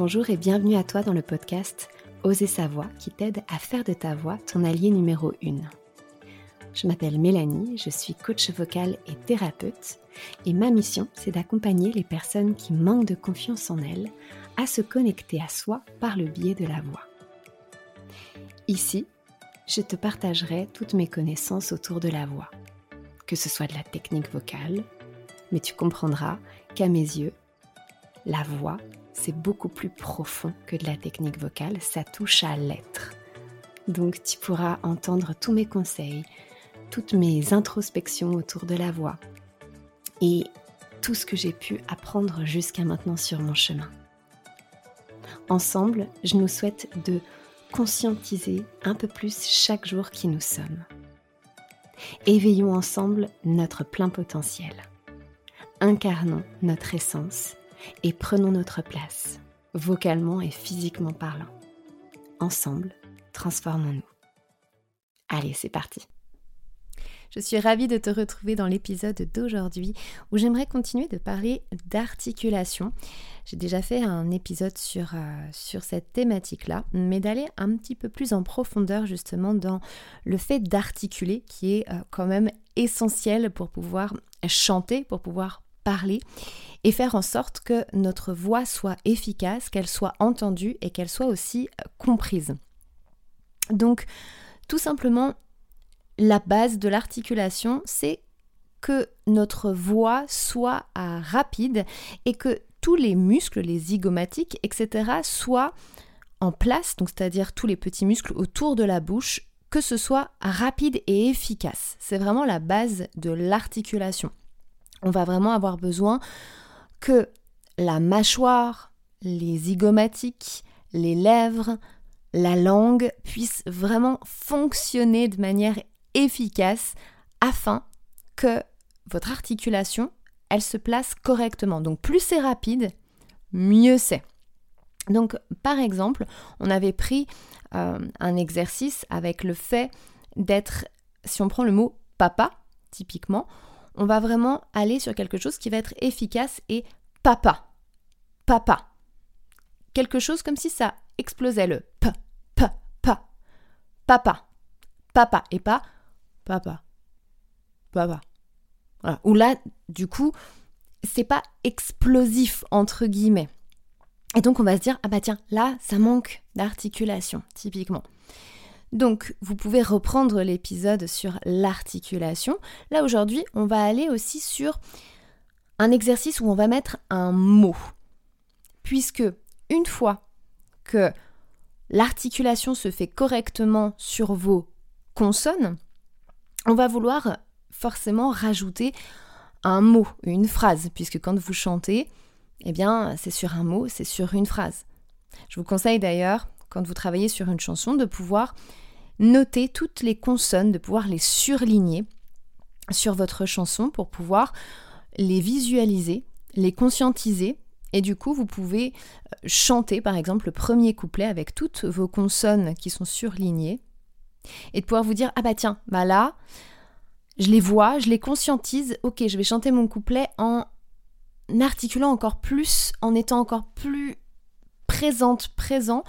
Bonjour et bienvenue à toi dans le podcast Oser sa voix qui t'aide à faire de ta voix ton allié numéro 1. Je m'appelle Mélanie, je suis coach vocal et thérapeute et ma mission c'est d'accompagner les personnes qui manquent de confiance en elles à se connecter à soi par le biais de la voix. Ici, je te partagerai toutes mes connaissances autour de la voix, que ce soit de la technique vocale, mais tu comprendras qu'à mes yeux, la voix, c'est beaucoup plus profond que de la technique vocale, ça touche à l'être. Donc tu pourras entendre tous mes conseils, toutes mes introspections autour de la voix et tout ce que j'ai pu apprendre jusqu'à maintenant sur mon chemin. Ensemble, je nous souhaite de conscientiser un peu plus chaque jour qui nous sommes. Éveillons ensemble notre plein potentiel. Incarnons notre essence et prenons notre place, vocalement et physiquement parlant. Ensemble, transformons-nous. Allez, c'est parti. Je suis ravie de te retrouver dans l'épisode d'aujourd'hui où j'aimerais continuer de parler d'articulation. J'ai déjà fait un épisode sur, euh, cette thématique-là, mais d'aller un petit peu plus en profondeur justement dans le fait d'articuler qui est euh, quand même essentiel pour pouvoir chanter, pour pouvoir parler et faire en sorte que notre voix soit efficace, qu'elle soit entendue et qu'elle soit aussi euh, comprise. Donc, tout simplement, la base de l'articulation, c'est que notre voix soit rapide et que tous les muscles, les zygomatiques, etc., soient en place, donc c'est-à-dire tous les petits muscles autour de la bouche, que ce soit rapide et efficace. C'est vraiment la base de l'articulation. On va vraiment avoir besoin que la mâchoire, les zygomatiques, les lèvres, la langue puissent vraiment fonctionner de manière efficace afin que votre articulation, elle se place correctement. Donc plus c'est rapide, mieux c'est. Donc par exemple, on avait pris euh, un exercice avec le fait d'être, si on prend le mot papa, typiquement, on va vraiment aller sur quelque chose qui va être efficace et papa. Papa. Quelque chose comme si ça explosait le p, p, pa. Papa. Papa. Et pas papa. Papa. Voilà. Ou là, du coup, c'est pas explosif, entre guillemets. Et donc, on va se dire, ah bah tiens, là, ça manque d'articulation, typiquement. Donc, vous pouvez reprendre l'épisode sur l'articulation. Là, aujourd'hui, on va aller aussi sur un exercice où on va mettre un mot. Puisque, une fois que l'articulation se fait correctement sur vos consonnes, on va vouloir forcément rajouter un mot, une phrase, puisque quand vous chantez, eh bien, c'est sur un mot, c'est sur une phrase. Je vous conseille d'ailleurs, quand vous travaillez sur une chanson, de pouvoir noter toutes les consonnes, de pouvoir les surligner sur votre chanson pour pouvoir les visualiser, les conscientiser. Et du coup, vous pouvez euh, chanter par exemple le premier couplet avec toutes vos consonnes qui sont surlignées et de pouvoir vous dire ah bah tiens, bah là, je les vois, je les conscientise, ok, je vais chanter mon couplet en articulant encore plus, en étant encore plus présente, présent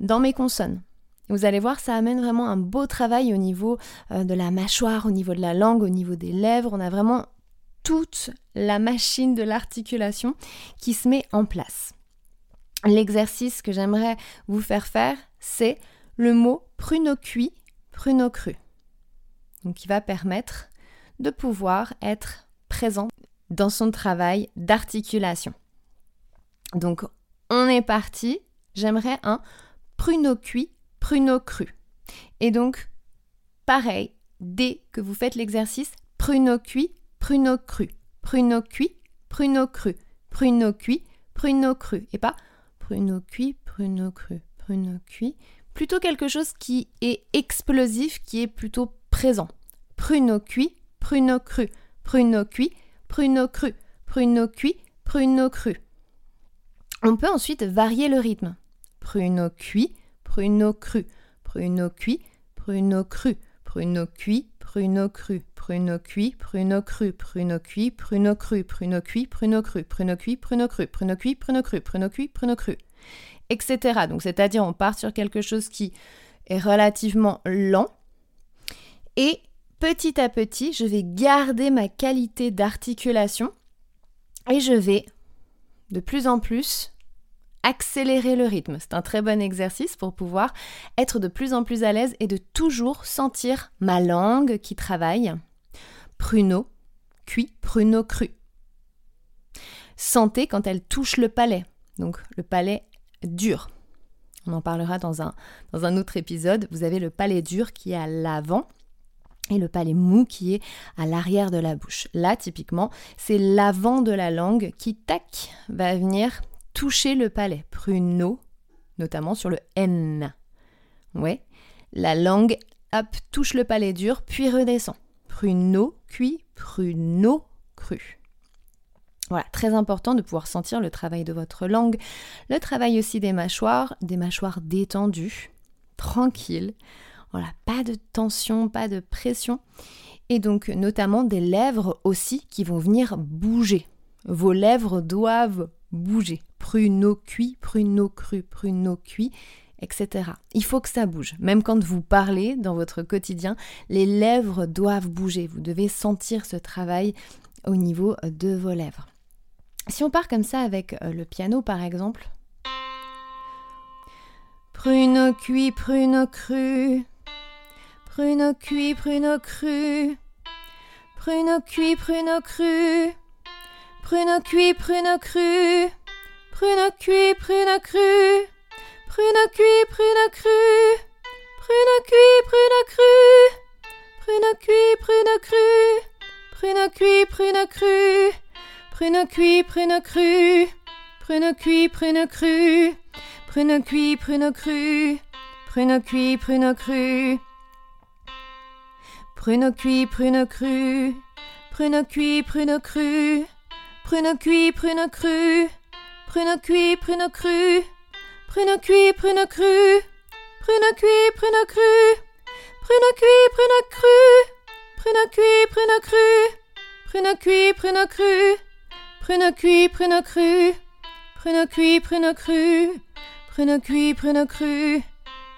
dans mes consonnes. Vous allez voir, ça amène vraiment un beau travail au niveau euh, de la mâchoire, au niveau de la langue, au niveau des lèvres. On a vraiment toute la machine de l'articulation qui se met en place. L'exercice que j'aimerais vous faire faire, c'est le mot pruneau-cuit pruneau cru. Donc qui va permettre de pouvoir être présent dans son travail d'articulation. Donc on est parti, j'aimerais un pruneaux cuits, pruneaux crus. Et donc, pareil, dès que vous faites l'exercice, pruneaux cuits, pruneaux crus, pruneaux cuits, pruneaux crus, pruneaux cuits, pruneaux crus, et pas pruneaux cuits, pruneaux crus, pruneaux cuits, plutôt quelque chose qui est explosif, qui est plutôt présent. Pruneaux cuits, pruneaux crus, pruneaux cuits, pruneaux crus, pruneaux cuits, pruneaux crus. On peut ensuite varier le rythme. Pruneau cuit, pruneau cru, pruneau cuit, pruneau cru, pruneau cuit, pruneau cru, pruneau cuit, pruneau cru, pruneau cuit, pruneau cru, pruneau cuit, pruneau cru, pruneau cuit, pruneau cru, pruneau cuit, pruneau cru, pruneau cuit, pruneau cru. etc. Donc c'est-à-dire on part sur quelque chose qui est relativement lent et petit à petit, je vais garder ma qualité d'articulation et je vais de plus en plus accélérer le rythme. C'est un très bon exercice pour pouvoir être de plus en plus à l'aise et de toujours sentir ma langue qui travaille. Pruneau, cuit, pruneau cru. Sentez quand elle touche le palais. Donc le palais dur. On en parlera dans un, dans un autre épisode. Vous avez le palais dur qui est à l'avant et le palais mou qui est à l'arrière de la bouche. Là, typiquement, c'est l'avant de la langue qui, tac, va venir toucher le palais. Pruneau, notamment sur le N. Ouais, la langue, hop, touche le palais dur, puis redescend. Pruneau, cuit, pruneau, cru. Voilà, très important de pouvoir sentir le travail de votre langue, le travail aussi des mâchoires, des mâchoires détendues, tranquilles. Voilà, pas de tension, pas de pression. Et donc notamment des lèvres aussi qui vont venir bouger. Vos lèvres doivent bouger. Pruneau cuit, pruneau cru, pruneau cuit, etc. Il faut que ça bouge. Même quand vous parlez dans votre quotidien, les lèvres doivent bouger. Vous devez sentir ce travail au niveau de vos lèvres. Si on part comme ça avec euh, le piano par exemple. Prune cuit, prune cru. Prune cuit, prune cru. Prune cuit, prune cru. Prune cuit, prune cru. Prune cuit, prune cru. Prune cuit, prune cru. Prune cuit, prune cru. Prune cuit, prune cru. Prune cuit, prune cru. Prune cuit, prune cru. Prune cuit, prune cru. Prune cuit, prune cru. Prune cuit, prune cru. Prune cuit, prune cru. Prune cuit, prune cru. Prune cuit, prune cru. Prune cuit, prune cru. Prune cuit, prune cru. Prune cuit, prune cru. Prune cuit, prune cru. Prune cuit, prune cru. Prune cuit, prune cru. Prune cuit, prune cru. Prune cuit, prune cru. Prune cuit, prune cru.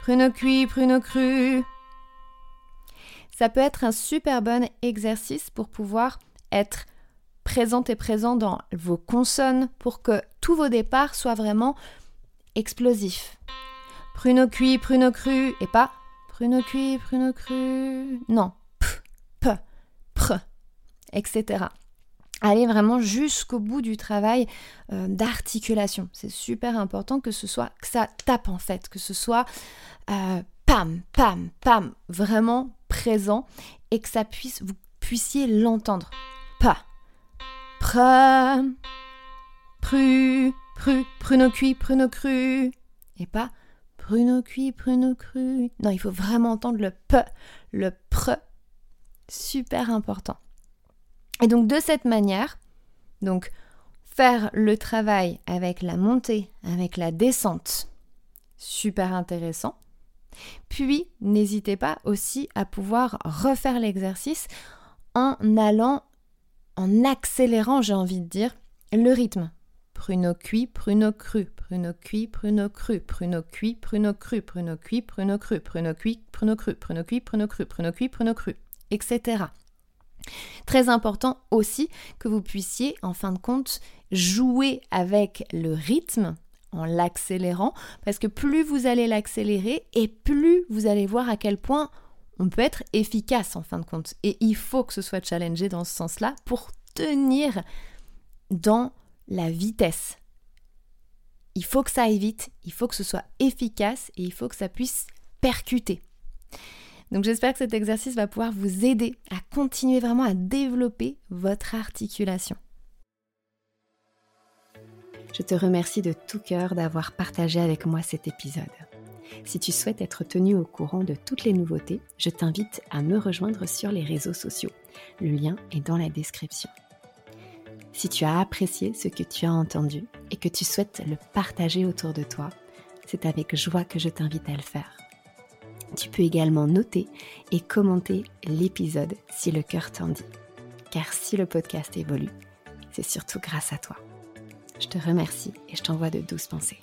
Prune cuit, prune cru. Ça peut être un super bon exercice pour pouvoir être présente et présent dans vos consonnes pour que tous vos départs soient vraiment explosifs. Prune cuit, prune cru et pas prune cuit, prune cru. Non, p, p, pr, etc aller vraiment jusqu'au bout du travail euh, d'articulation. C'est super important que ce soit que ça tape en fait, que ce soit euh, pam, pam, pam, vraiment présent et que ça puisse, vous puissiez l'entendre. Pra, pru, pru, pruno cuit, pruno cru, et pas pruno cuit, pruno cru. Non, il faut vraiment entendre le p, le pr, super important. Et donc de cette manière, donc faire le travail avec la montée, avec la descente, super intéressant. Puis n'hésitez pas aussi à pouvoir refaire l'exercice en allant, en accélérant, j'ai envie de dire, le rythme. Pruneau cuit, pruneau cru, pruneau cuit, pruneau cru, pruneau cuit, pruneau cru, pruneau cuit, pruneau cru, pruneau cuit, pruneau cru, pruneau cuit, pruneau cru, pruneau cuit, pruneau cru, etc. Très important aussi que vous puissiez, en fin de compte, jouer avec le rythme en l'accélérant, parce que plus vous allez l'accélérer et plus vous allez voir à quel point on peut être efficace en fin de compte. Et il faut que ce soit challengé dans ce sens-là pour tenir dans la vitesse. Il faut que ça aille vite, il faut que ce soit efficace et il faut que ça puisse percuter. Donc j'espère que cet exercice va pouvoir vous aider à continuer vraiment à développer votre articulation. Je te remercie de tout cœur d'avoir partagé avec moi cet épisode. Si tu souhaites être tenu au courant de toutes les nouveautés, je t'invite à me rejoindre sur les réseaux sociaux. Le lien est dans la description. Si tu as apprécié ce que tu as entendu et que tu souhaites le partager autour de toi, c'est avec joie que je t'invite à le faire. Tu peux également noter et commenter l'épisode si le cœur t'en dit. Car si le podcast évolue, c'est surtout grâce à toi. Je te remercie et je t'envoie de douces pensées.